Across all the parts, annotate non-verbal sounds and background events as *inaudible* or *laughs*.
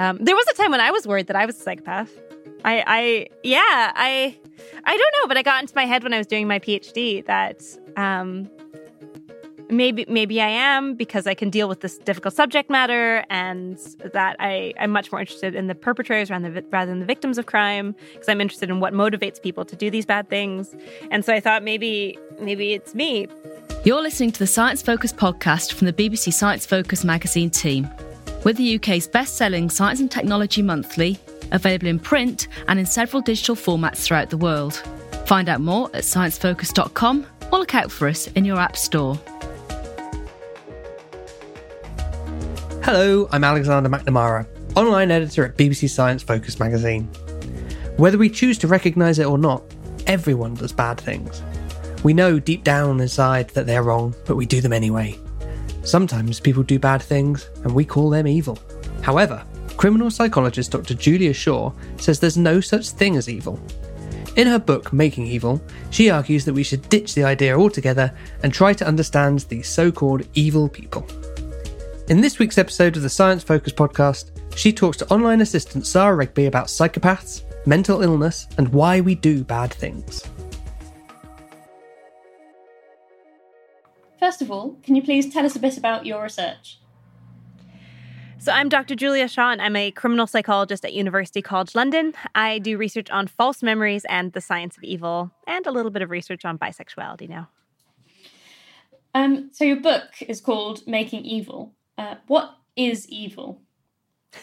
Um, there was a time when I was worried that I was a psychopath. I, I, yeah, I, I don't know, but I got into my head when I was doing my PhD that um, maybe maybe I am because I can deal with this difficult subject matter, and that I I'm much more interested in the perpetrators rather than the, rather than the victims of crime because I'm interested in what motivates people to do these bad things. And so I thought maybe maybe it's me. You're listening to the Science Focus podcast from the BBC Science Focus magazine team. We're the UK's best-selling science and technology monthly, available in print and in several digital formats throughout the world. Find out more at sciencefocus.com or look out for us in your app store. Hello, I'm Alexander McNamara, online editor at BBC Science Focus magazine. Whether we choose to recognise it or not, everyone does bad things. We know deep down inside that they're wrong, but we do them anyway. Sometimes people do bad things, and we call them evil. However, criminal psychologist Dr. Julia Shaw says there's no such thing as evil. In her book, Making Evil, she argues that we should ditch the idea altogether and try to understand the so called evil people. In this week's episode of the Science Focus podcast, she talks to online assistant Sarah Rigby about psychopaths, mental illness, and why we do bad things. First of all, can you please tell us a bit about your research? So, I'm Dr. Julia Shaw, and I'm a criminal psychologist at University College London. I do research on false memories and the science of evil, and a little bit of research on bisexuality now. Um, so, your book is called Making Evil. Uh, what is evil?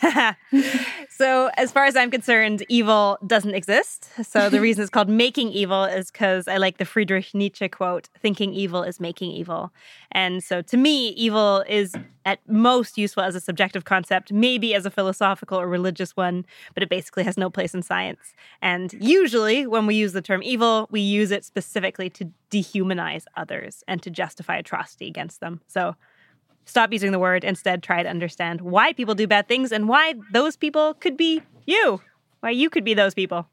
*laughs* *laughs* so, as far as I'm concerned, evil doesn't exist. So, the reason it's called making evil is because I like the Friedrich Nietzsche quote thinking evil is making evil. And so, to me, evil is at most useful as a subjective concept, maybe as a philosophical or religious one, but it basically has no place in science. And usually, when we use the term evil, we use it specifically to dehumanize others and to justify atrocity against them. So, Stop using the word. Instead, try to understand why people do bad things and why those people could be you. Why you could be those people.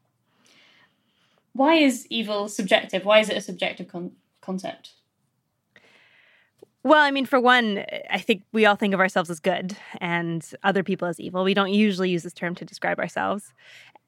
Why is evil subjective? Why is it a subjective con- concept? Well, I mean, for one, I think we all think of ourselves as good and other people as evil. We don't usually use this term to describe ourselves.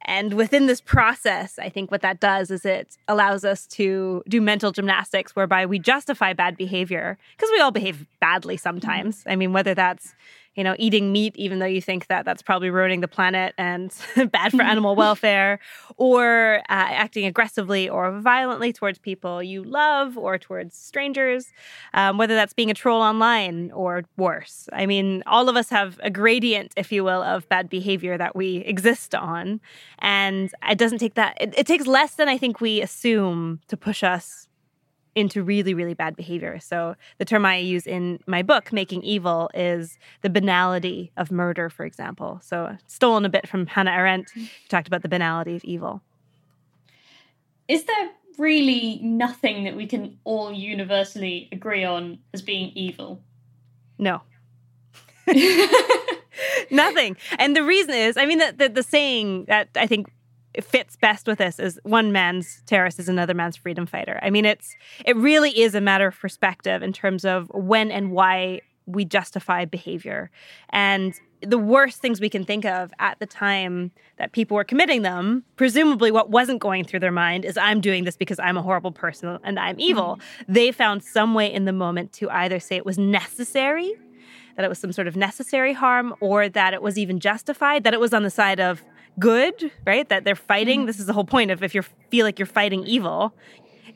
And within this process, I think what that does is it allows us to do mental gymnastics whereby we justify bad behavior because we all behave badly mm-hmm. sometimes. I mean, whether that's you know, eating meat, even though you think that that's probably ruining the planet and *laughs* bad for *laughs* animal welfare, or uh, acting aggressively or violently towards people you love or towards strangers, um, whether that's being a troll online or worse. I mean, all of us have a gradient, if you will, of bad behavior that we exist on. And it doesn't take that, it, it takes less than I think we assume to push us into really, really bad behavior. So the term I use in my book, Making Evil, is the banality of murder, for example. So stolen a bit from Hannah Arendt, mm-hmm. who talked about the banality of evil. Is there really nothing that we can all universally agree on as being evil? No. *laughs* *laughs* Nothing. And the reason is, I mean, the, the, the saying that I think fits best with this is one man's terrorist is another man's freedom fighter. I mean, it's it really is a matter of perspective in terms of when and why we justify behavior. And the worst things we can think of at the time that people were committing them, presumably what wasn't going through their mind is I'm doing this because I'm a horrible person and I'm evil. Mm-hmm. They found some way in the moment to either say it was necessary, that it was some sort of necessary harm, or that it was even justified, that it was on the side of good, right? That they're fighting. Mm-hmm. This is the whole point of if you feel like you're fighting evil.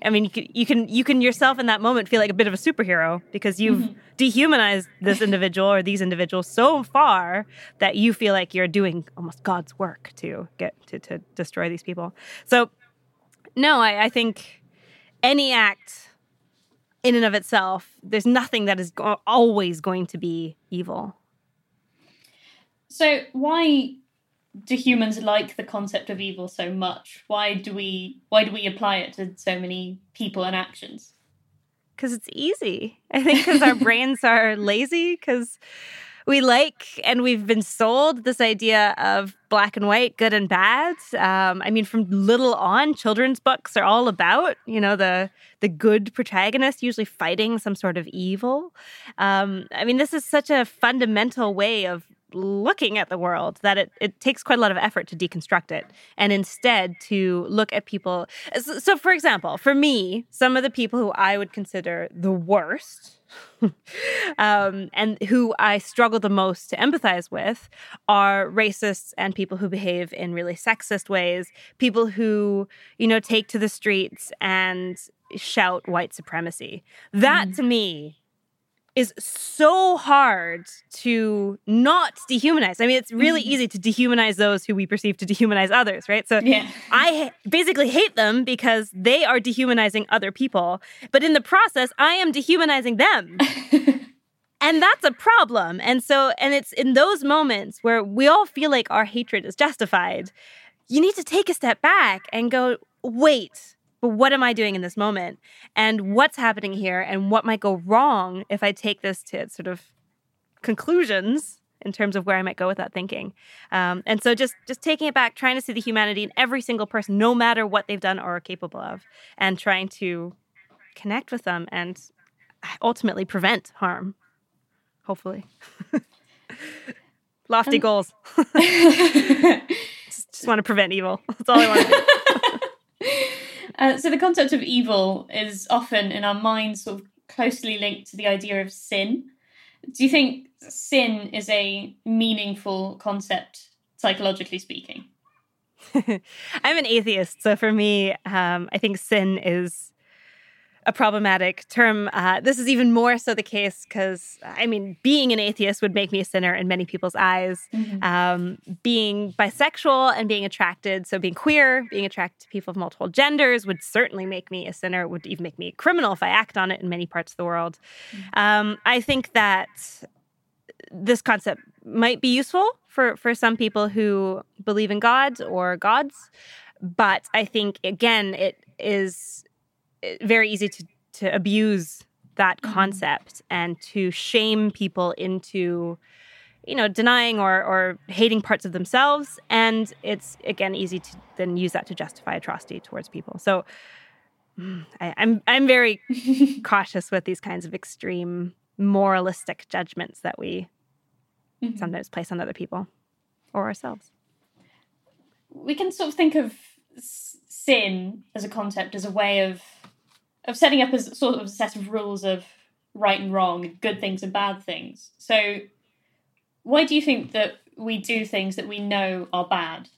I mean, you can, you can you can yourself in that moment feel like a bit of a superhero because you've mm-hmm. dehumanized this *laughs* individual or these individuals so far that you feel like you're doing almost God's work to get to to destroy these people. So, no, I, I think any act in and of itself, there's nothing that is go- always going to be evil. So, why do humans like the concept of evil so much? Why do we why do we apply it to so many people and actions? Because it's easy. I think because our *laughs* brains are lazy. Because we like and we've been sold this idea of black and white, good and bad. Um, I mean, from little on, children's books are all about you know the the good protagonist usually fighting some sort of evil. Um, I mean, this is such a fundamental way of looking at the world that it, it takes quite a lot of effort to deconstruct it and instead to look at people. So, for example, for me, some of the people who I would consider the worst *laughs* um, and who I struggle the most to empathize with are racists and people who behave in really sexist ways, people who, you know, take to the streets and shout white supremacy. That mm. to me is so hard to not dehumanize. I mean, it's really mm-hmm. easy to dehumanize those who we perceive to dehumanize others, right? So yeah. I basically hate them because they are dehumanizing other people. But in the process, I am dehumanizing them. *laughs* and that's a problem. And so, and it's in those moments where we all feel like our hatred is justified, you need to take a step back and go, wait, but what am I doing in this moment? And what's happening here? And what might go wrong if I take this to sort of conclusions in terms of where I might go with that thinking. Um, and so just just taking it back, trying to see the humanity in every single person, no matter what they've done or are capable of, and trying to connect with them and ultimately prevent harm. Hopefully. *laughs* Lofty um, goals. *laughs* *laughs* just, just want to prevent evil. That's all I want to do. Uh, so the concept of evil is often in our minds sort of closely linked to the idea of sin. Do you think sin is a meaningful concept, psychologically speaking? *laughs* I'm an atheist, so for me, um, I think sin is a problematic term. Uh, this is even more so the case because, I mean, being an atheist would make me a sinner in many people's eyes. Mm-hmm. Um, being bisexual and being attracted, so being queer, being attracted to people of multiple genders would certainly make me a sinner, would even make me a criminal if I act on it in many parts of the world. Mm-hmm. Um, I think that this concept might be useful for, for some people who believe in God or gods. But I think, again, it is very easy to to abuse that mm-hmm. concept and to shame people into you know denying or or hating parts of themselves and it's again easy to then use that to justify atrocity towards people so *sighs* I, I'm, I'm very *laughs* cautious with these kinds of extreme moralistic judgments that we mm-hmm. sometimes place on other people or ourselves we can sort of think of sin as a concept as a way of of setting up a sort of a set of rules of right and wrong, good things and bad things. So, why do you think that we do things that we know are bad?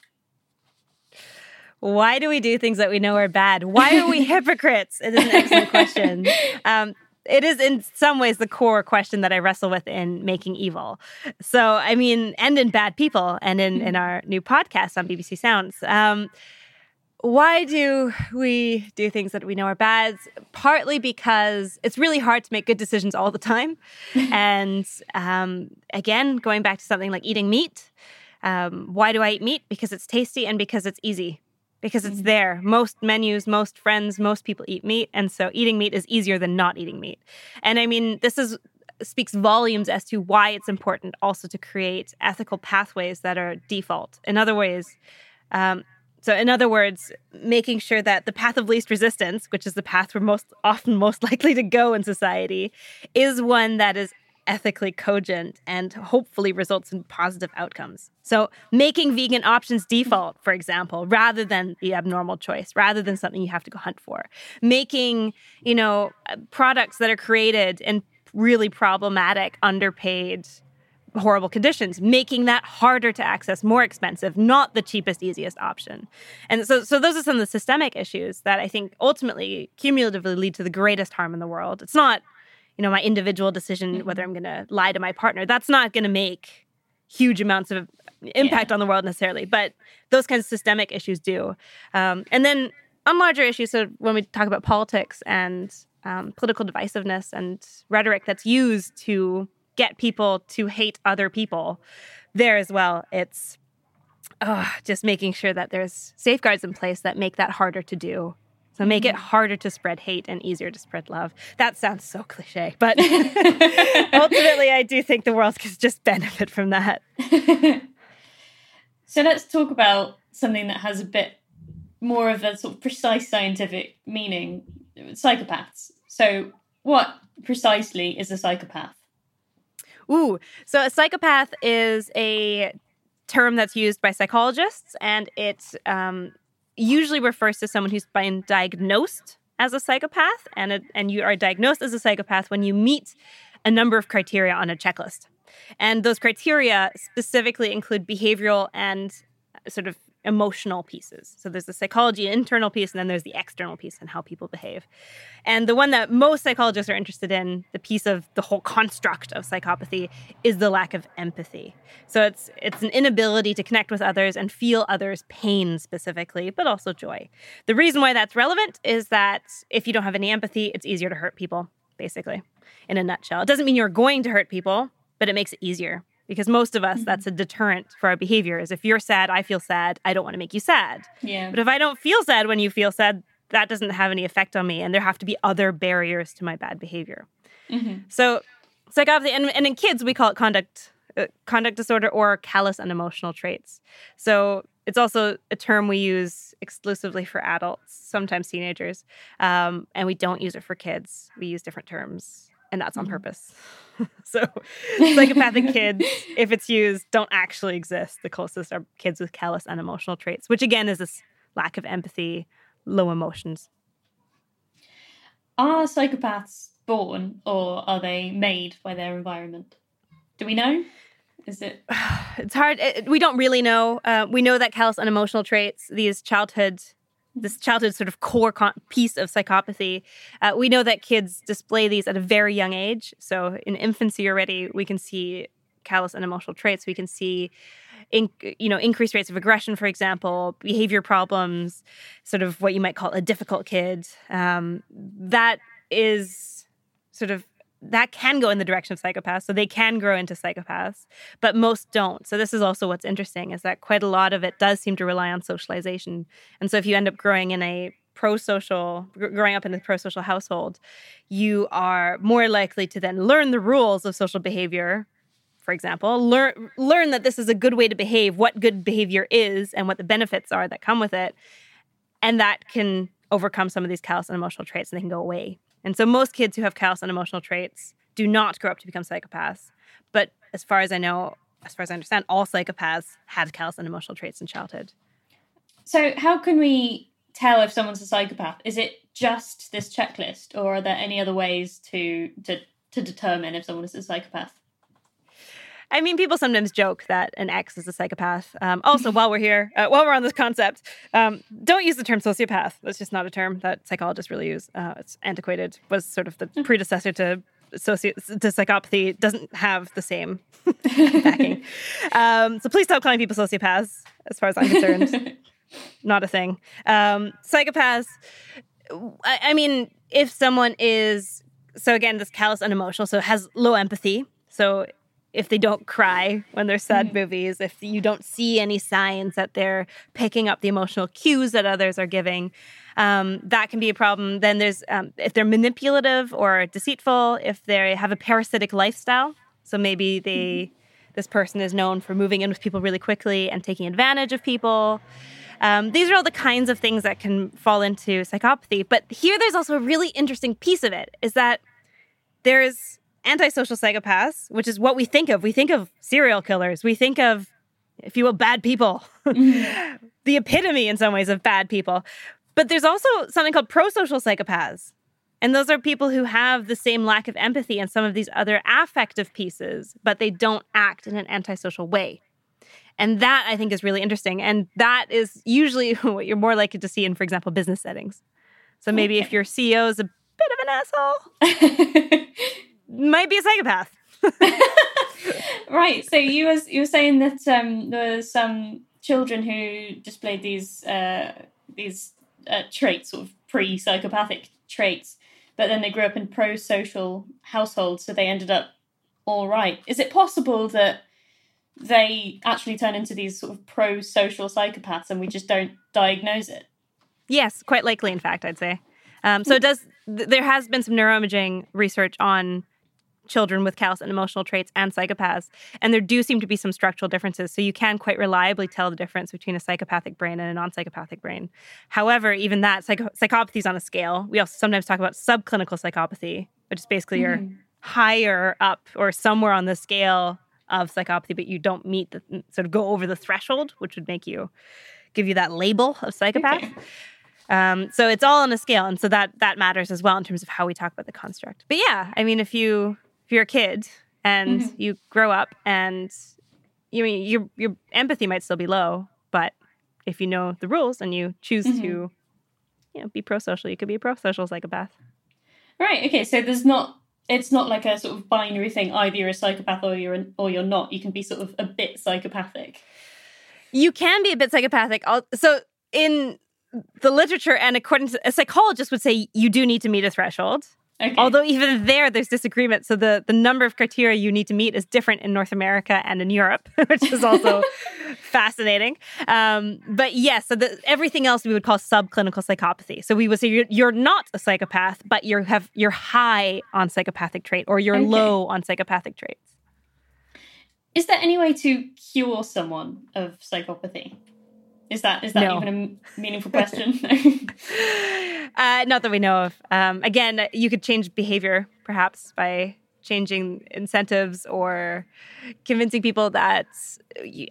Why do we do things that we know are bad? Why are we *laughs* hypocrites? It is an excellent question. *laughs* Um, it is in some ways the core question that I wrestle with in making evil. So, I mean, and in bad people, and in in our new podcast on BBC Sounds. Um, why do we do things that we know are bad? Partly because it's really hard to make good decisions all the time. *laughs* and um, again, going back to something like eating meat. Um, why do I eat meat? Because it's tasty and because it's easy. Because it's mm. there. Most menus, most friends, most people eat meat. And so eating meat is easier than not eating meat. And I mean, this is speaks volumes as to why it's important also to create ethical pathways that are default. In other ways, um, so, in other words, making sure that the path of least resistance, which is the path we're most often most *laughs* likely to go in society, is one that is ethically cogent and hopefully results in positive outcomes. So, making vegan options default, for example, rather than the abnormal choice, rather than something you have to go hunt for. Making, you know, uh, products that are created in really problematic, underpaid, horrible conditions, making that harder to access, more expensive, not the cheapest, easiest option. And so, so those are some of the systemic issues that I think ultimately cumulatively lead to the greatest harm in the world. It's not, you know, my individual decision mm-hmm. whether I'm going to lie to my partner. That's not going to make huge amounts of impact yeah. on the world necessarily, but those kinds of systemic issues do. Um, and then on larger issues, so when we talk about politics and um, political divisiveness and rhetoric that's used to get people to hate other people there as well. It's uh, just making sure that there's safeguards in place that make that harder to do. So make it mm-hmm. harder to spread hate and easier to spread love. That sounds so cliche, *laughs* but *laughs* ultimately, I do think the world could just benefit from that. *laughs* so let's talk about something that has a bit more of a sort of precise scientific meaning psychopaths. So, what precisely is a psychopath? Ooh, so a psychopath is a term that's used by psychologists, and it um, usually refers to someone who's been diagnosed as a psychopath, and a, and you are diagnosed as a psychopath when you meet a number of criteria on a checklist, and those criteria specifically include behavioral and sort of emotional pieces. So there's the psychology internal piece, and then there's the external piece and how people behave. And the one that most psychologists are interested in, the piece of the whole construct of psychopathy, is the lack of empathy. So it's it's an inability to connect with others and feel others' pain specifically, but also joy. The reason why that's relevant is that if you don't have any empathy, it's easier to hurt people, basically, in a nutshell. It doesn't mean you're going to hurt people, but it makes it easier because most of us mm-hmm. that's a deterrent for our behavior is if you're sad i feel sad i don't want to make you sad yeah but if i don't feel sad when you feel sad that doesn't have any effect on me and there have to be other barriers to my bad behavior mm-hmm. so psychopathy and, and in kids we call it conduct uh, conduct disorder or callous unemotional traits so it's also a term we use exclusively for adults sometimes teenagers um, and we don't use it for kids we use different terms and that's on mm-hmm. purpose *laughs* so psychopathic *laughs* kids, if it's used, don't actually exist. The closest are kids with callous unemotional traits, which again is this lack of empathy, low emotions. Are psychopaths born or are they made by their environment? Do we know? Is it? *sighs* It's hard. It, we don't really know. Uh, we know that callous unemotional traits, these childhood this childhood sort of core piece of psychopathy. Uh, we know that kids display these at a very young age. So in infancy already, we can see callous unemotional traits. We can see, in, you know, increased rates of aggression, for example, behavior problems, sort of what you might call a difficult kid. Um, that is sort of that can go in the direction of psychopaths. So they can grow into psychopaths, but most don't. So this is also what's interesting is that quite a lot of it does seem to rely on socialization. And so if you end up growing in a pro-social growing up in a pro-social household, you are more likely to then learn the rules of social behavior. For example, learn learn that this is a good way to behave, what good behavior is and what the benefits are that come with it. And that can overcome some of these callous unemotional traits and they can go away and so most kids who have callous unemotional traits do not grow up to become psychopaths. But as far as I know, as far as I understand, all psychopaths have callous unemotional traits in childhood. So how can we tell if someone's a psychopath? Is it just this checklist, or are there any other ways to to to determine if someone is a psychopath? I mean, people sometimes joke that an ex is a psychopath. Um, also, while we're here, uh, while we're on this concept, um, don't use the term sociopath. That's just not a term that psychologists really use. Uh, it's antiquated. Was sort of the hmm. predecessor to soci- to psychopathy. Doesn't have the same *laughs* backing. Um, so please stop calling people sociopaths. As far as I'm concerned, *laughs* not a thing. Um, psychopaths. I, I mean, if someone is so again, this callous unemotional, so has low empathy. So if they don't cry when they're sad mm-hmm. movies, if you don't see any signs that they're picking up the emotional cues that others are giving, um, that can be a problem. Then there's um, if they're manipulative or deceitful, if they have a parasitic lifestyle. So maybe they mm-hmm. this person is known for moving in with people really quickly and taking advantage of people. Um, these are all the kinds of things that can fall into psychopathy. But here, there's also a really interesting piece of it: is that there's antisocial psychopaths, which is what we think of. We think of serial killers. We think of, if you will, bad people. Mm-hmm. *laughs* the epitome in some ways of bad people. But there's also something called prosocial psychopaths. And those are people who have the same lack of empathy and some of these other affective pieces, but they don't act in an antisocial way. And that I think is really interesting. And that is usually *laughs* what you're more likely to see in, for example, business settings. So maybe okay. if your CEO is a bit of an asshole, *laughs* might be a psychopath. *laughs* right. So you was you were saying that um, there were some children who displayed these uh, these uh, traits, sort of pre-psychopathic traits, but then they grew up in pro-social households, so they ended up all right. Is it possible that they actually turn into these sort of pro-social psychopaths, and we just don't diagnose it? Yes, quite likely. In fact, I'd say. Um, so it does. Th- there has been some neuroimaging research on children with callous emotional traits and psychopaths. And there do seem to be some structural differences. So you can quite reliably tell the difference between a psychopathic brain and a non psychopathic brain. However, even that, psycho- psychopathy is on a scale. We also sometimes talk about subclinical psychopathy, which is basically mm-hmm. your higher up or somewhere on the scale of psychopathy, but you don't meet the sort of go over the threshold, which would make you give you that label of psychopath. Okay. Um, so it's all on a scale, and so that that matters as well in terms of how we talk about the construct. But yeah, I mean, if you if you're a kid and mm-hmm. you grow up and you mean your your empathy might still be low, but if you know the rules and you choose mm-hmm. to you know be pro-social, you could be a pro-social psychopath. Right. Okay. So there's not it's not like a sort of binary thing. Either you're a psychopath or you're or you're not. You can be sort of a bit psychopathic. You can be a bit psychopathic. So in the literature and according to a psychologist would say you do need to meet a threshold. Okay. Although even there, there's disagreement. So the, the number of criteria you need to meet is different in North America and in Europe, *laughs* which is also *laughs* fascinating. Um, but yes, so the, everything else we would call subclinical psychopathy. So we would say you're, you're not a psychopath, but you have you're high on psychopathic trait or you're okay. low on psychopathic traits. Is there any way to cure someone of psychopathy? Is that is that no. even a meaningful *laughs* question? Uh, not that we know of. Um, again, you could change behavior perhaps by changing incentives or convincing people that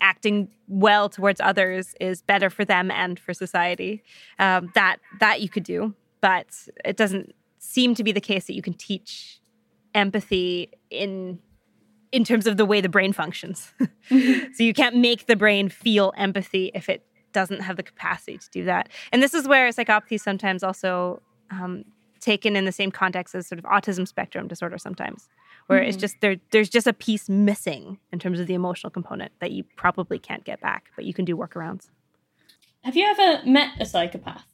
acting well towards others is better for them and for society. Um, that that you could do, but it doesn't seem to be the case that you can teach empathy in in terms of the way the brain functions. *laughs* So you can't make the brain feel empathy if it doesn't have the capacity to do that. And this is where psychopathy is sometimes also um, taken in the same context as sort of autism spectrum disorder sometimes, where mm-hmm. it's just there. There's just a piece missing in terms of the emotional component that you probably can't get back, but you can do workarounds. Have you ever met a psychopath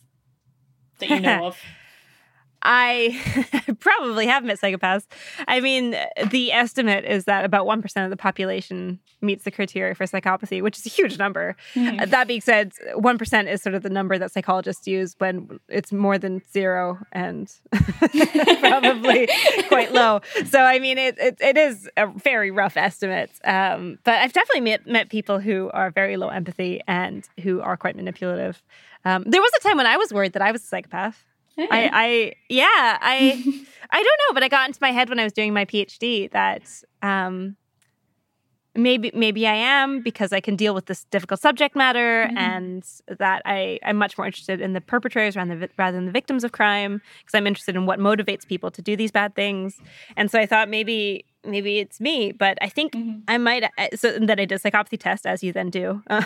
that you know *laughs* of? I *laughs* probably have met psychopaths. I mean, the estimate is that about 1% of the population meets the criteria for psychopathy, which is a huge number. Mm. that being said, 1% is sort of the number that psychologists use when it's more than zero and *laughs* probably quite low. So, I mean, it, it, it is a very rough estimate. Um, but I've definitely met, met people who are very low empathy and who are quite manipulative. Um, there was a time when I was worried that I was a psychopath. I, I yeah, I *laughs* I don't know, but I got into my head when I was doing my PhD that um, maybe maybe I am because I can deal with this difficult subject matter, mm-hmm. and that I I'm much more interested in the perpetrators rather than the, rather than the victims of crime because I'm interested in what motivates people to do these bad things, and so I thought maybe maybe it's me, but I think mm-hmm. I might. Uh, so then I did a psychopathy test, as you then do *laughs* um,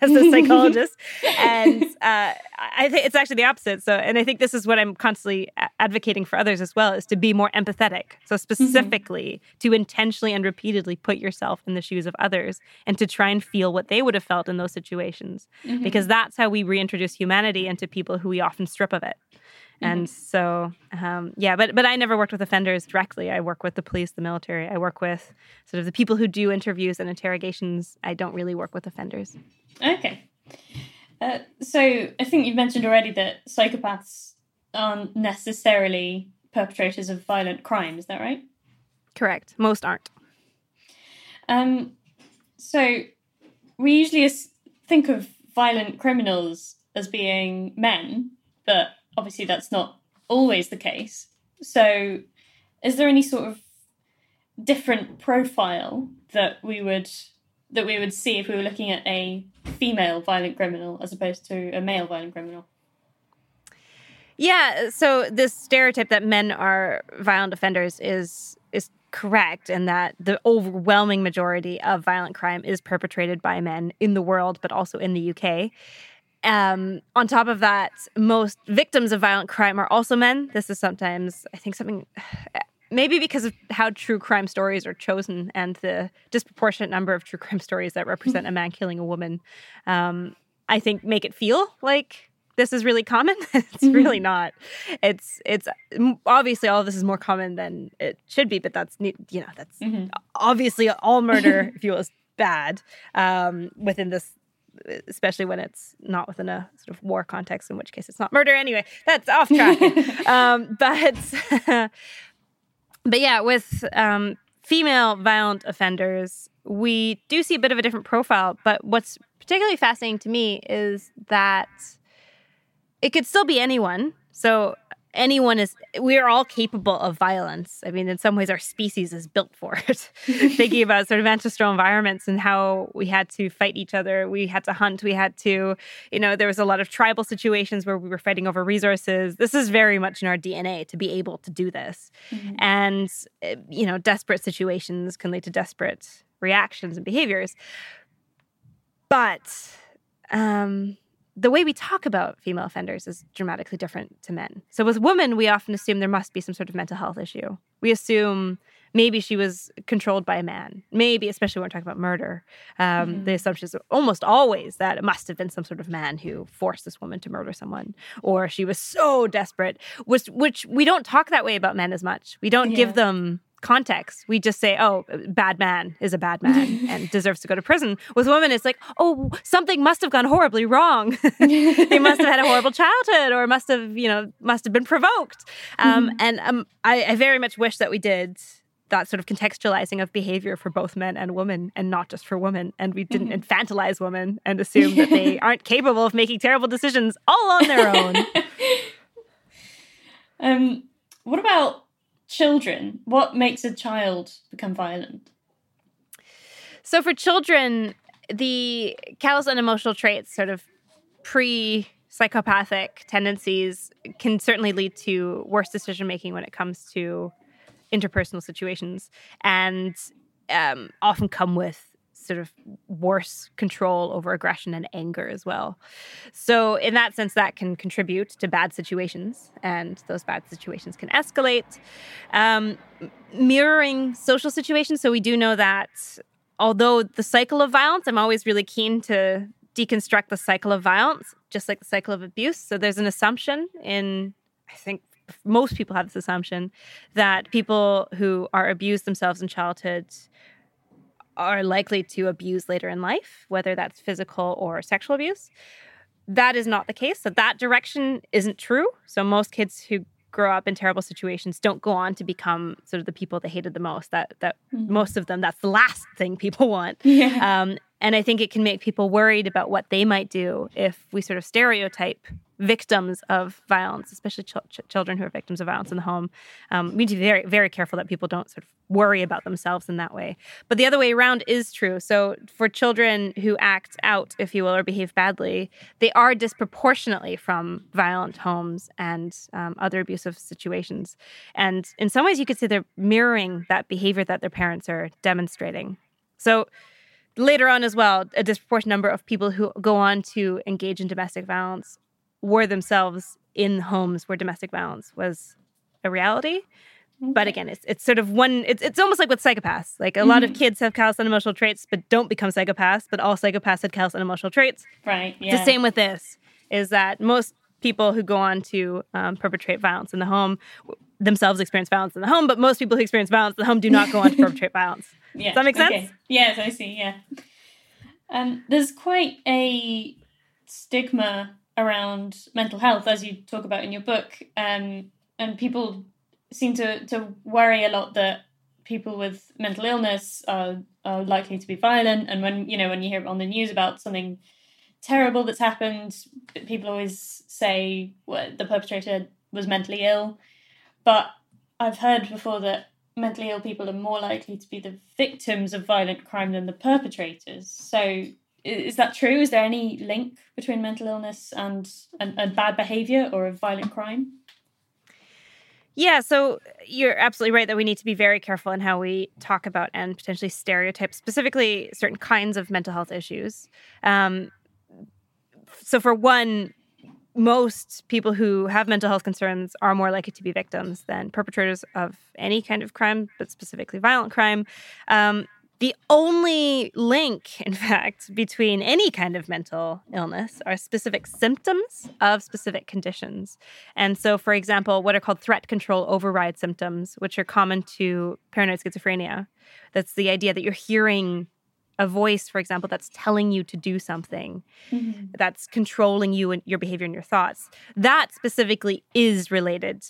as a psychologist, and *laughs* uh, I think it's actually the opposite. So, and I think this is what I'm constantly advocating for others as well: is to be more empathetic. So, mm-hmm. specifically, mm-hmm. to intentionally and repeatedly put yourself in the shoes of others, and to try and feel what they would have felt in those situations, mm-hmm. because that's how we reintroduce humanity into people who we often strip of it. And mm-hmm. so, um, yeah, but but I never worked with offenders directly. I work with the police, the military. I work with sort of the people who do interviews and interrogations. I don't really work with offenders. Okay. Uh, so I think you've mentioned already that psychopaths aren't necessarily perpetrators of violent crime. Is that right? Correct. Most aren't. Um, so we usually think of violent criminals as being men, but obviously that's not always the case. So, is there any sort of different profile that we would that we would see if we were looking at a female violent criminal as opposed to a male violent criminal? Yeah, so this stereotype that men are violent offenders is is correct and that the overwhelming majority of violent crime is perpetrated by men in the world but also in the UK. Um, on top of that, most victims of violent crime are also men. This is sometimes, I think, something *sighs* maybe because of how true crime stories are chosen and the disproportionate number of true crime stories that represent a man killing a woman. Um, I think make it feel like this is really common. *laughs* it's mm-hmm. really not. It's it's obviously all of this is more common than it should be, but that's you know that's mm-hmm. obviously all murder, *laughs* if you will, is bad um, within this especially when it's not within a sort of war context, in which case it's not murder. Anyway, that's off track. *laughs* um, but *laughs* but yeah, with um, female violent offenders, we do see a bit of a different profile. But what's particularly fascinating to me is that it could still be anyone. So anyone is we are all capable of violence. I mean in some ways our species is built for *laughs* it. *laughs* Thinking about sort of ancestral environments and how we had to fight each other. We had to hunt. We had to you know there was a lot of tribal situations where we were fighting over resources. This is very much in our dna to be able to do this. Mm-hmm. and eh, you know desperate situations can lead to desperate reactions and behaviors. But um the way we talk about female offenders is dramatically different to men. So with women, we often assume there must be some sort of mental health issue. We assume maybe she was controlled by a man. Maybe, especially when we're talking about murder, um, mm-hmm. the assumption is almost always that it must have been some sort of man who forced this woman to murder someone, or she was so desperate. Which, which we don't talk that way about men as much. We don't yeah. give them context. We just say, oh, bad man is a bad man *laughs* and deserves to go to prison. With women, it's like, oh, something must have gone horribly wrong. *laughs* they must have had a horrible childhood or must have, you know, must have been provoked. Um, mm-hmm. And um, I, I very much wish that we did that sort of contextualizing of behavior for both men and women and not just for women. And we didn't mm-hmm. infantilize women and assume that they *laughs* aren't capable of making terrible decisions all on their own. um, what about children, what makes a child become violent? So for children, the callous unemotional traits, sort of pre psychopathic tendencies, can certainly lead to worse decision making when it comes to interpersonal situations and um, often come with sort of worse control over aggression and anger as well. So, in that sense, that can contribute to bad situations, and those bad situations can escalate. Um, mirroring social situations. So, we do know that although the cycle of violence, I'm always really keen to deconstruct the cycle of violence, just like the cycle of abuse. So, there's an assumption in, I think, most people have this assumption that people who are abused themselves in childhood are likely to abuse later in life, whether that's physical or sexual abuse. That is not the case. So that direction isn't true. So most kids who grow up in terrible situations don't go on to become sort of the people they hated the most. That that mm-hmm. most of them that's the last thing people *laughs* want. Yeah. Um, and I think it can make people worried about what they might do if we sort of stereotype victims of violence, especially ch- ch- children who are victims of violence in the home. Um, we need to be very, very careful that people don't sort of worry about themselves in that way. But the other way around is true. So for children who act out, if you will, or behave badly, they are disproportionately from violent homes and um, other abusive situations. And in some ways, you could say they're mirroring that behavior that their parents are demonstrating. So later on as well, a disproportionate number of people who go on to engage in domestic violence were themselves in homes where domestic violence was a reality. Okay. But again, it's it's sort of one. It's it's almost like with psychopaths. Like a mm-hmm. lot of mm-hmm. kids have callous unemotional traits, but don't become psychopaths. But all psychopaths had callous unemotional traits. Right. Yeah. It's the same with this. Is that most people who go on to um, perpetrate violence in the home themselves experience violence in the home, but most people who experience violence in the home do not go on to *laughs* perpetrate violence. Yeah. Does that make sense? Okay. Yes, I see. Yeah. Um, there's quite a stigma around mental health, as you talk about in your book, um, and people seem to to worry a lot that people with mental illness are, are likely to be violent, and when you know when you hear on the news about something terrible that's happened, people always say well, the perpetrator was mentally ill, but I've heard before that mentally ill people are more likely to be the victims of violent crime than the perpetrators. So is that true? Is there any link between mental illness and, and, and bad behavior or a violent crime? Yeah, so you're absolutely right that we need to be very careful in how we talk about and potentially stereotype specifically certain kinds of mental health issues. Um, so, for one, most people who have mental health concerns are more likely to be victims than perpetrators of any kind of crime, but specifically violent crime. Um, the only link, *laughs* in fact, between any kind of mental illness are specific symptoms of specific conditions. And so, for example, what are called threat control override symptoms, which are common to paranoid schizophrenia. That's the idea that you're hearing a voice, for example, that's telling you to do something, mm-hmm. that's controlling you and your behavior and your thoughts. That specifically is related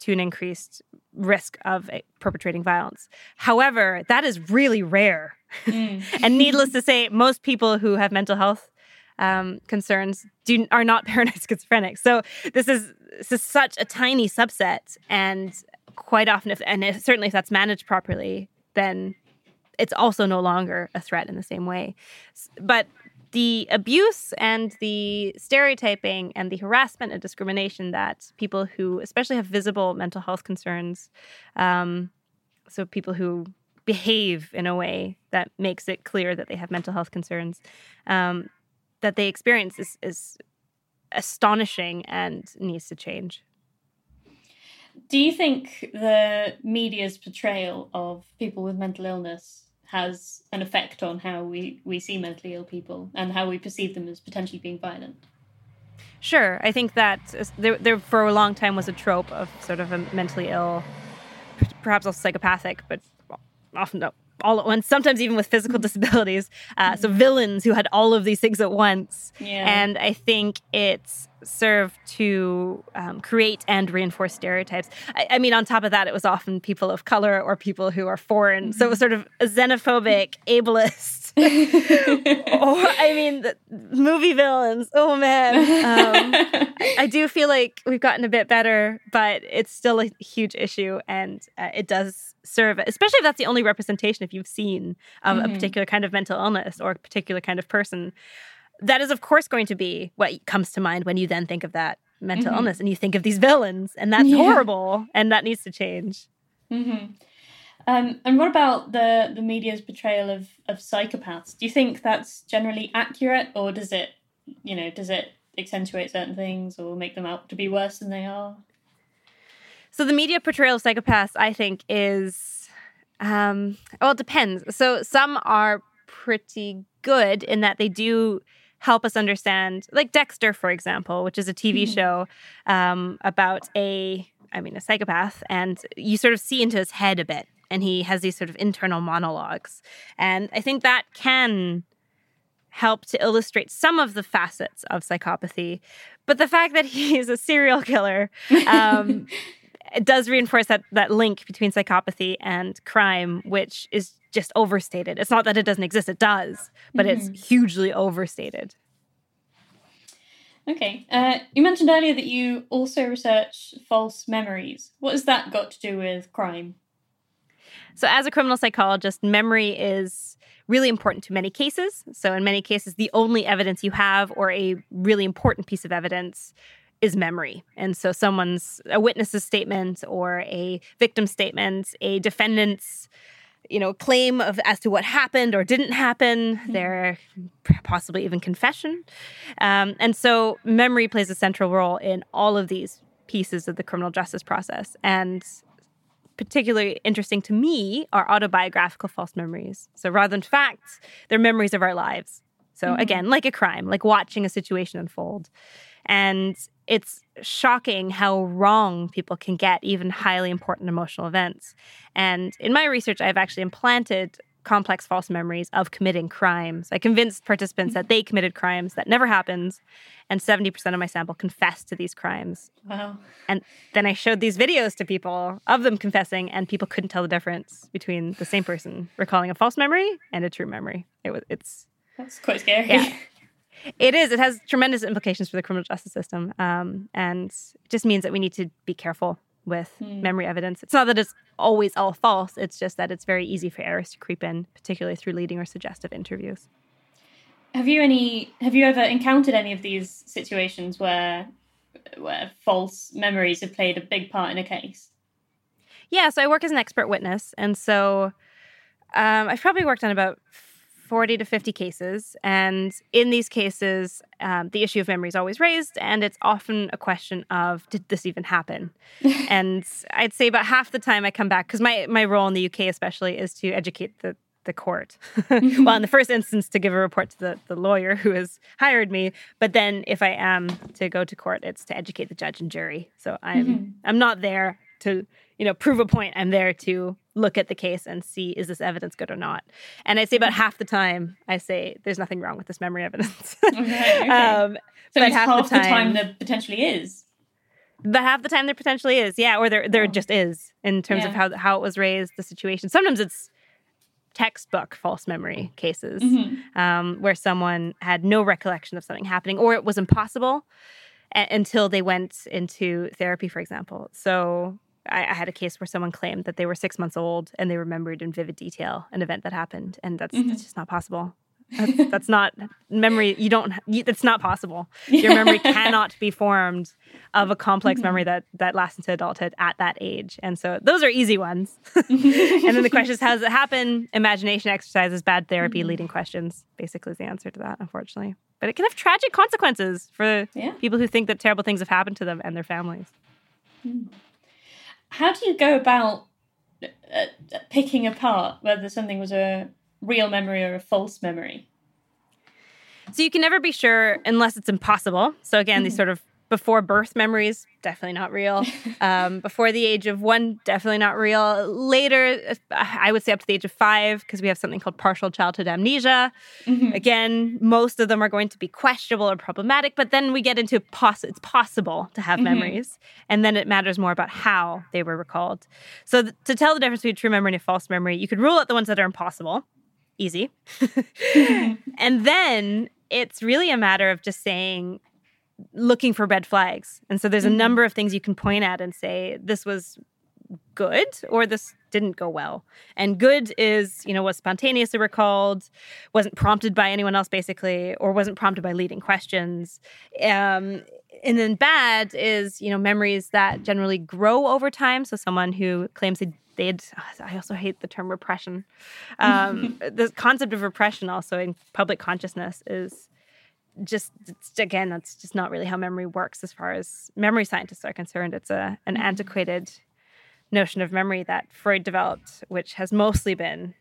to an increased risk of perpetrating violence. However, that is really rare. Mm. *laughs* and needless to say, most people who have mental health um, concerns do are not *laughs* paranoid schizophrenic. So this is this is such a tiny subset, and quite often, if and if, certainly if that's managed properly, then it's also no longer a threat in the same way. But the abuse and the stereotyping and the harassment and discrimination that people who, especially have visible mental health concerns, um, so people who behave in a way that makes it clear that they have mental health concerns, um, that they experience is, is astonishing and needs to change. Do you think the media's portrayal of people with mental illness has an effect on how we, we see mentally ill people and how we perceive them as potentially being violent? Sure. I think that there, there for a long time was a trope of sort of a mentally ill, perhaps also psychopathic, but often no, all at once, sometimes even with physical disabilities. Uh, so villains who had all of these things at once. Yeah. And I think it's served to um, create and reinforce stereotypes. I, I, mean, on top of that, it was often people of color or people who are foreign. So it was sort of xenophobic, ableist. *laughs* I mean, the movie villains. Oh man. Um, I, I, do feel like we've gotten a bit better, but it's still a huge issue. And uh, it does serve, especially if that's the only representation if you've seen of mm-hmm. a particular kind of mental illness or a particular kind of person. That is, of course, going to be what comes to mind when you then think of that mental mm-hmm. illness and you think of these villains, and that's yeah. horrible, and that needs to change. Mm-hmm. Um, and what about the the media's portrayal of of psychopaths? Do you think that's generally accurate, or does it, you know, does it accentuate certain things or make them out to be worse than they are? So the media portrayal of psychopaths, I think, is um, well, it depends. So some are pretty good in that they do help us understand, like Dexter, for example, which is a TV mm-hmm. show um, about a, I mean, a psychopath, and you sort of see into his head a bit, and he has these sort of internal monologues, and I think that can help to illustrate some of the facets of psychopathy. But the fact that *laughs* he's a serial killer um, *laughs* does reinforce that that link between psychopathy and crime, which is just overstated. It's not that it doesn't exist; it does, but mm-hmm. it's hugely overstated. Okay. Uh, you mentioned earlier that you also research false memories. What has that got to do with crime? So, as a criminal psychologist, memory is really important to many cases. So, in many cases, the only evidence you have, or a really important piece of evidence, is memory. And so someone's a witness's statement or a victim statement, a defendant's you know claim of as to what happened or didn't happen mm-hmm. their possibly even confession um, and so memory plays a central role in all of these pieces of the criminal justice process and particularly interesting to me are autobiographical false memories so rather than facts they're memories of our lives so mm-hmm. again like a crime like watching a situation unfold and it's shocking how wrong people can get even highly important emotional events. And in my research, I've actually implanted complex false memories of committing crimes. I convinced participants that they committed crimes that never happened, and 70% of my sample confessed to these crimes. Wow. And then I showed these videos to people of them confessing, and people couldn't tell the difference between the same person recalling a false memory and a true memory. It was it's that's quite scary. Yeah. *laughs* It is. It has tremendous implications for the criminal justice system, um, and it just means that we need to be careful with mm. memory evidence. It's not that it's always all false. It's just that it's very easy for errors to creep in, particularly through leading or suggestive interviews. Have you any? Have you ever encountered any of these situations where where false memories have played a big part in a case? Yeah. So I work as an expert witness, and so um, I've probably worked on about 40 to 50 cases. And in these cases, um, the issue of memory is always raised. And it's often a question of, did this even happen? *laughs* and I'd say about half the time I come back, because my, my role in the UK especially is to educate the, the court. *laughs* well, in the first instance, to give a report to the, the lawyer who has hired me. But then if I am to go to court, it's to educate the judge and jury. So I'm mm-hmm. I'm not there to you know prove a point i'm there to look at the case and see is this evidence good or not and i'd say about half the time i say there's nothing wrong with this memory evidence *laughs* okay, okay. *laughs* Um, so but half, half the, time, the time there potentially is but half the time there potentially is yeah or there there oh. just is in terms yeah. of how how it was raised the situation sometimes it's textbook false memory cases um, where someone had no recollection of something happening or it was impossible a- until they went into therapy, for example. So I, I had a case where someone claimed that they were six months old and they remembered in vivid detail an event that happened, and that's, mm-hmm. that's just not possible. *laughs* That's, that's not memory. You don't. You, that's not possible. Your memory cannot be formed of a complex mm-hmm. memory that that lasts into adulthood at that age. And so those are easy ones. *laughs* and then the question is, how does it happen? Imagination exercises, bad therapy, mm-hmm. leading questions. Basically, is the answer to that. Unfortunately, but it can have tragic consequences for Yeah. people who think that terrible things have happened to them and their families. How do you go about uh, uh, picking apart whether something was a real memory or a false memory? So you can never be sure unless it's impossible. So again, these sort of before birth memories, definitely not real. *laughs* Um, before the age of one, definitely not real. Later, uh, I would say up to the age of five, because we have something called partial childhood amnesia. Again, most of them are going to be questionable or problematic, but then we get into poss- it's possible to have memories, and then it matters more about how they were recalled. So th- to tell the difference between true memory and a false memory, you could rule out the ones that are impossible. Easy. *laughs* *laughs* and then it's really a matter of just saying, looking for red flags. And so there's a number of things you can point at and say, this was good or this didn't go well. And good is, you know, was spontaneously recalled, wasn't prompted by anyone else, basically, or wasn't prompted by leading questions. Um, and then bad is, you know, memories that generally grow over time. So someone who claims they they'd, I also hate the term repression. Um, *laughs* the concept of repression also in public consciousness is just it's, again that's just not really how memory works as far as memory scientists are concerned. It's a an antiquated notion of memory that freud developed which has mostly been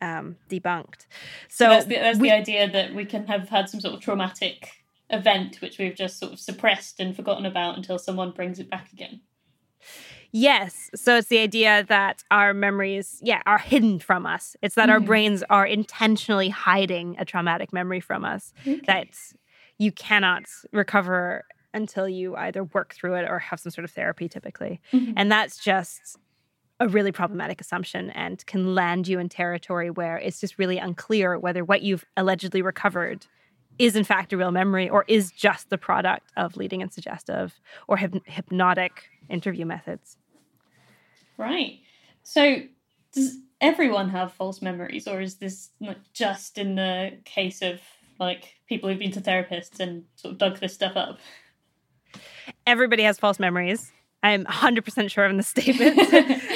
um, debunked. So, So that's, the, that's we- the idea that we can have had some sort of traumatic event which we've just sort of suppressed and forgotten about until someone brings it back again. Yes. So it's the idea that our memories, yeah, are hidden from us. It's that our mm-hmm. brains are intentionally hiding a traumatic memory from us that you cannot recover until you either work through it or have some sort of therapy, typically. Mm-hmm. And that's just a really problematic assumption and can land you in territory where it's just really unclear whether what you've allegedly recovered is in fact a real memory or is just the product of leading and suggestive or hyp- hypnotic interview methods. Right. So does everyone have false memories or is this just in the case of like people who've been to therapists and sort of dug this stuff up? Everybody has false memories. I'm 100% sure of the *laughs* statement.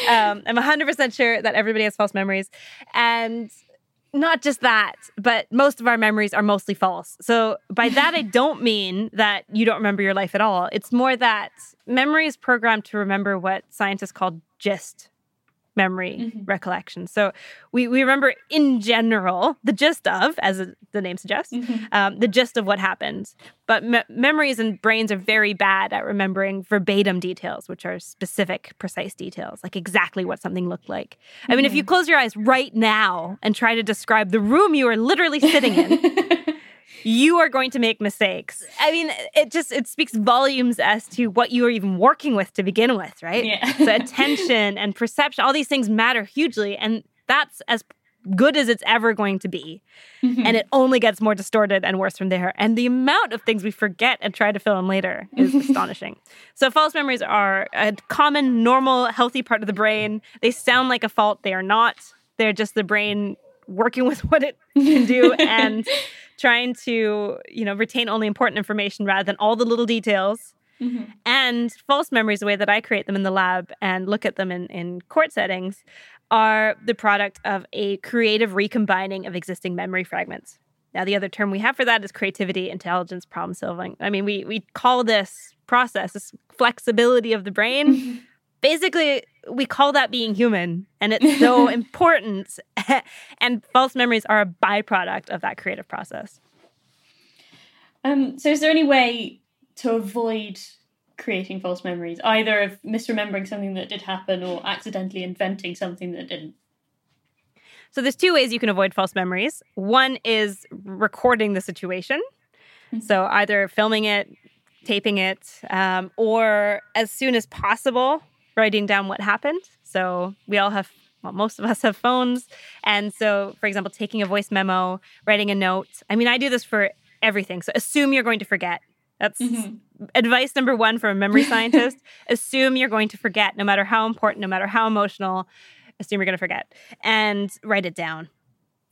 um, I'm 100% sure that everybody has false memories. And not just that, but most of our memories are mostly false. So by *laughs* that, I don't mean that you don't remember your life at all. It's more that memory is programmed to remember what scientists call gist memory mm-hmm. recollection. So we, we remember in general the gist of, as the name suggests, mm-hmm. um, the gist of what happened. But me- memories and brains are very bad at remembering verbatim details, which are specific, precise details, like exactly what something looked like. I mean, if you mm-hmm. close your eyes right now and try to describe the room you are literally sitting in, *laughs* you are going to make mistakes. I mean, it just it speaks volumes as to what you are even working with to begin with, right? Yeah. so attention and perception, all these things matter hugely, and that's as good as it's ever going to be. Mm-hmm. And it only gets more distorted and worse from there. And the amount of things we forget and try to fill in later is *laughs* astonishing. So false memories are a common, normal, healthy part of the brain. They sound like a fault. They are not. They're just the brain working with *laughs* what it can do *laughs* and trying to, you know, retain only important information rather than all the little details. Mm-hmm. And false memories, the way that I create them in the lab and look at them in, in court settings, are the product of a creative recombining of existing memory fragments. Now, the other term we have for that is creativity, intelligence, problem solving. I mean, we we call this process, this flexibility of the brain. *laughs* Basically, we call that being human, and it's so *laughs* important. *laughs* and false memories are a byproduct of that creative process. Um, so is there any way to avoid creating false memories, either of misremembering something that did happen or accidentally inventing something that didn't? So there's two ways you can avoid false memories. One is recording the situation. So either filming it, taping it, um, or as soon as possible, writing down what happened. So we all have well, most of us have phones. And so, for example, taking a voice memo, writing a note. I mean, I do this for everything. So assume you're going to forget. That's mm-hmm. advice number one from a memory scientist. *laughs* assume you're going to forget, no matter how important, no matter how emotional. Assume you're going to forget and write it down.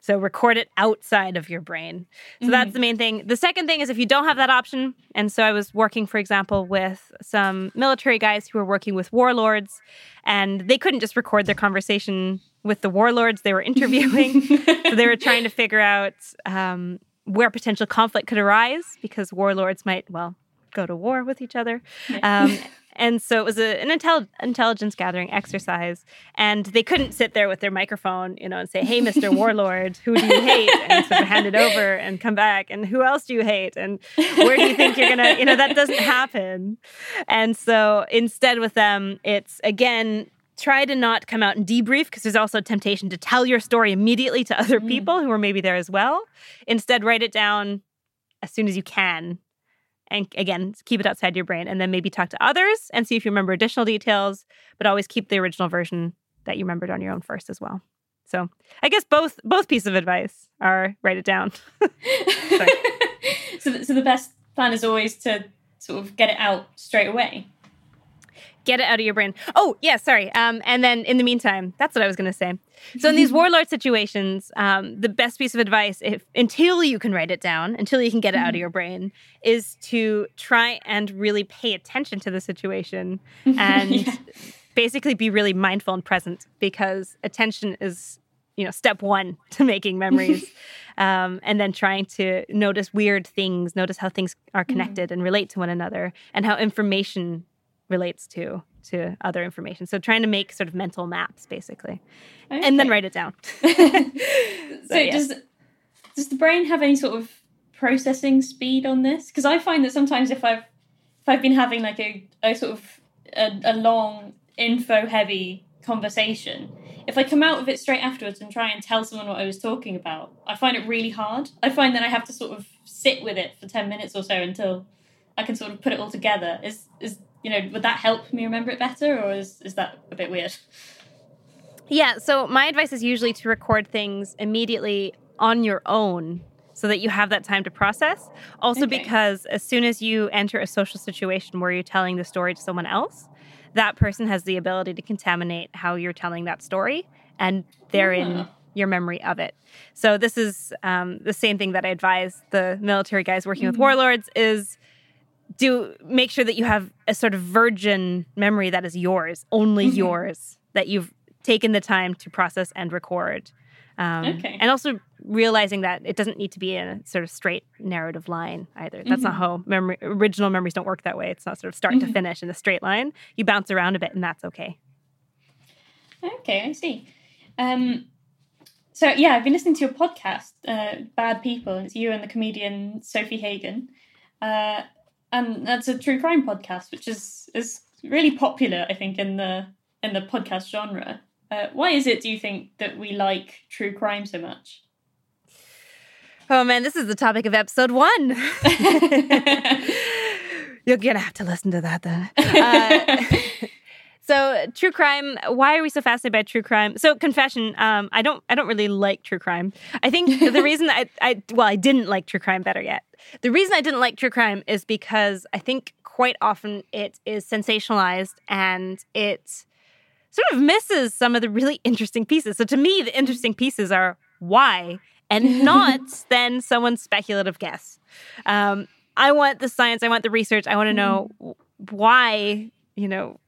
So record it outside of your brain. So mm-hmm. that's the main thing. The second thing is if you don't have that option, and so I was working, for example, with some military guys who were working with warlords, and they couldn't just record their conversation with the warlords they were interviewing. *laughs* so they were trying to figure out um, where potential conflict could arise because warlords might, well, go to war with each other. Um, *laughs* and so it was a, an intel- intelligence gathering exercise. And they couldn't sit there with their microphone, you know, and say, hey, Mr. *laughs* Warlord, who do you hate? And sort of hand it over and come back. And who else do you hate? And where do you think you're going to, you know, that doesn't happen. And so instead with them, it's again, try to not come out and debrief because there's also a temptation to tell your story immediately to other mm. people who are maybe there as well. Instead, write it down as soon as you can and again keep it outside your brain and then maybe talk to others and see if you remember additional details but always keep the original version that you remembered on your own first as well. So i guess both both pieces of advice are write it down. *laughs* So, so the best plan is always to sort of get it out straight away get it out of your brain. Oh, yeah, sorry. Um, and then in the meantime, that's what I was going to say. So in these *laughs* warlord situations, um, the best piece of advice, if until you can write it down, until you can get it out of mm-hmm. your brain, is to try and really pay attention to the situation *laughs* and yeah. basically be really mindful and present because attention is you know step one *laughs* to making memories um, and then trying to notice weird things notice how things are mm-hmm. connected mm. and relate to one another and how information relates to to other information. So trying to make sort of mental maps basically. Okay. And then write it down. *laughs* *laughs* so, so yeah. does does the brain have any sort of processing speed on this? Because I find that sometimes if I've if I've been having like a, a sort of a, a long info heavy conversation, if I come out of it straight afterwards and try and tell someone what I was talking about, I find it really hard. I find that I have to sort of sit with it for ten minutes or so until I can sort of put it all together. Is is you know, would that help me remember it better, or is is that a bit weird? Yeah. So my advice is usually to record things immediately on your own so that you have that time to process. Also, okay. because as soon as you enter a social situation where you're telling the story to someone else, that person has the ability to contaminate how you're telling that story, and they're in ah. your memory of it. So this is um, the same thing that I advise the military guys working mm-hmm. with warlords is do make sure that you have a sort of virgin memory that is yours, only mm-hmm. yours, that you've taken the time to process and record. Um, okay. And also realizing that it doesn't need to be in a sort of straight narrative line either. That's mm-hmm. not how memory, original memories don't work that way. It's not sort of start mm-hmm. to finish in a straight line. You bounce around a bit, and that's okay. Okay, I see. Um, so yeah, I've been listening to your podcast, uh, Bad People. It's you and the comedian Sofie Hagen. Uh, and that's a true crime podcast, which is is really popular, I think, in the in the podcast genre. Uh, why is it, do you think, that we like true crime so much? Oh man, this is the topic of episode one. *laughs* *laughs* You're gonna have to listen to that then. Uh, *laughs* so true crime. Why are we so fascinated by true crime? So confession. Um, I don't. I don't really like true crime. I think *laughs* the reason I, I well, I didn't like true crime better yet. The reason I didn't like true crime is because I think quite often it is sensationalized and it sort of misses some of the really interesting pieces. So to me, the interesting pieces are why and *laughs* not then someone's speculative guess. Um, I want the science. I want the research. I want to know why. You know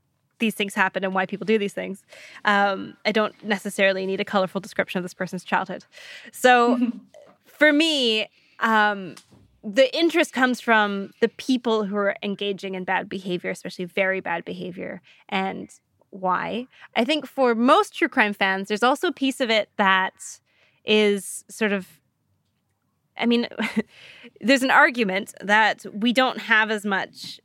these things happen and why people do these things. Um, I don't necessarily need a colorful description of this person's childhood. So *laughs* for me, um, the interest comes from the people who are engaging in bad behavior, especially very bad behavior, and why. I think for most true crime fans, there's also a piece of it that is sort of I mean, *laughs* there's an argument that we don't have as much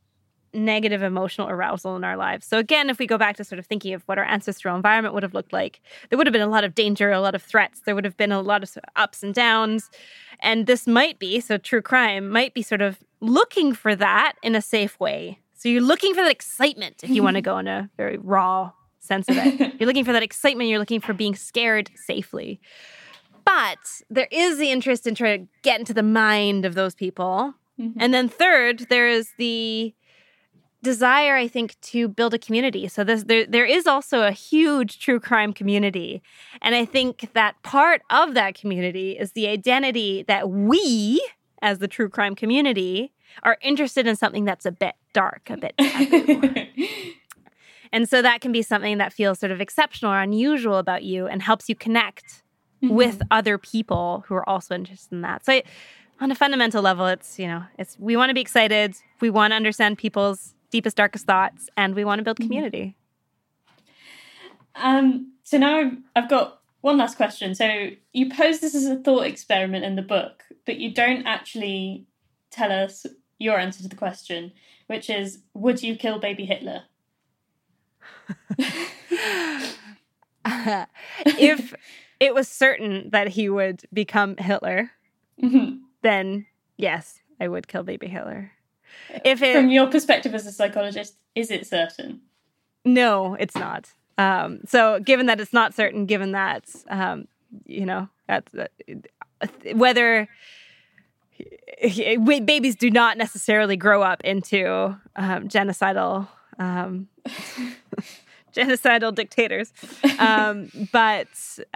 negative emotional arousal in our lives. So, again, if we go back to sort of thinking of what our ancestral environment would have looked like, there would have been a lot of danger, a lot of threats, there would have been a lot of ups and downs. And this might be, so true crime might be sort of looking for that in a safe way. So, you're looking for that excitement if you want to *laughs* go in a very raw sense of it. *laughs* you're looking for that excitement. You're looking for being scared safely. But there is the interest in trying to get into the mind of those people. Mm-hmm. And then third, there is the desire, I think, to build a community. So this, there, there is also a huge true crime community, and I think that part of that community is the identity that we, as the true crime community, are interested in something that's a bit dark, a bit *laughs* and so that can be something that feels sort of exceptional or unusual about you and helps you connect mm-hmm. with other people who are also interested in that. So. I, on a fundamental level, it's you know, it's we want to be excited. We want to understand people's deepest, darkest thoughts, and we want to build mm-hmm. community. Um, so now I've got one last question. So you pose this as a thought experiment in the book, but you don't actually tell us your answer to the question, which is would you kill baby Hitler? uh, *laughs* if it was certain that he would become Hitler, mm-hmm. then yes, I would kill baby Hitler. If it, from your perspective as a psychologist, is it certain? No, it's not. Um, so, given that it's not certain, given that um, you know that's uh, whether babies do not necessarily grow up into um, genocidal um, *laughs* genocidal dictators. Um, *laughs* but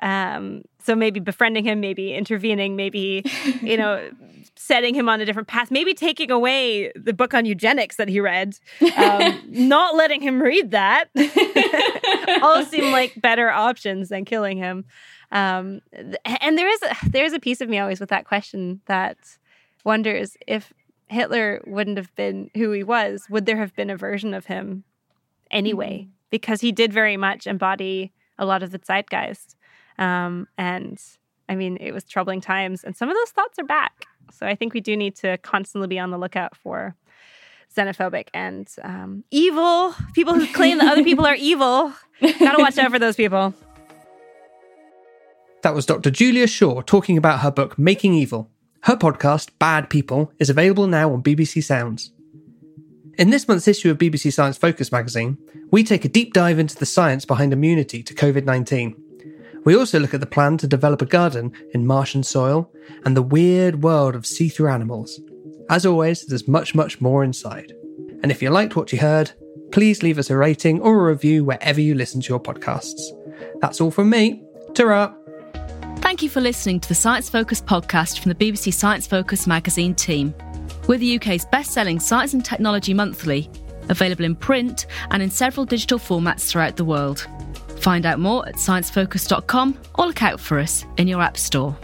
um, so maybe befriending him, maybe intervening, maybe, you know, setting him on a different path, maybe taking away the book on eugenics that he read, um, *laughs* not letting him read that. *laughs* all seem like better options than killing him. Um, and there is a, there's a piece of me always with that question that wonders if Hitler wouldn't have been who he was, would there have been a version of him anyway? Mm-hmm because he did very much embody a lot of the zeitgeist. Um, and I mean, it was troubling times, and some of those thoughts are back. So I think we do need to constantly be on the lookout for xenophobic and um, evil people who claim that other people are *laughs* evil. Gotta watch out for those people. That was Dr. Julia Shaw talking about her book Making Evil. Her podcast, Bad People, is available now on BBC Sounds. In this month's issue of BBC Science Focus magazine, we take a deep dive into the science behind immunity to COVID 19. We also look at the plan to develop a garden in Martian soil and the weird world of see through animals. As always, there's much, much more inside. And if you liked what you heard, please leave us a rating or a review wherever you listen to your podcasts. That's all from me. Ta Thank you for listening to the Science Focus podcast from the BBC Science Focus magazine team. We're the UK's best selling science and technology monthly, available in print and in several digital formats throughout the world. Find out more at sciencefocus.com or look out for us in your App Store.